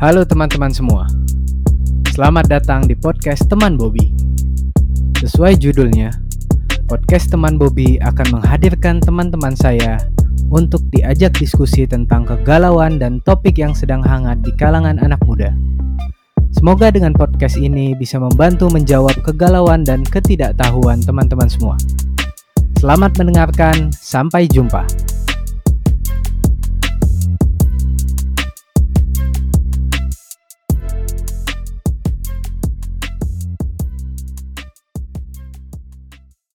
Halo teman-teman semua. Selamat datang di podcast Teman Bobby. Sesuai judulnya, podcast Teman Bobby akan menghadirkan teman-teman saya untuk diajak diskusi tentang kegalauan dan topik yang sedang hangat di kalangan anak muda. Semoga dengan podcast ini bisa membantu menjawab kegalauan dan ketidaktahuan teman-teman semua. Selamat mendengarkan, sampai jumpa.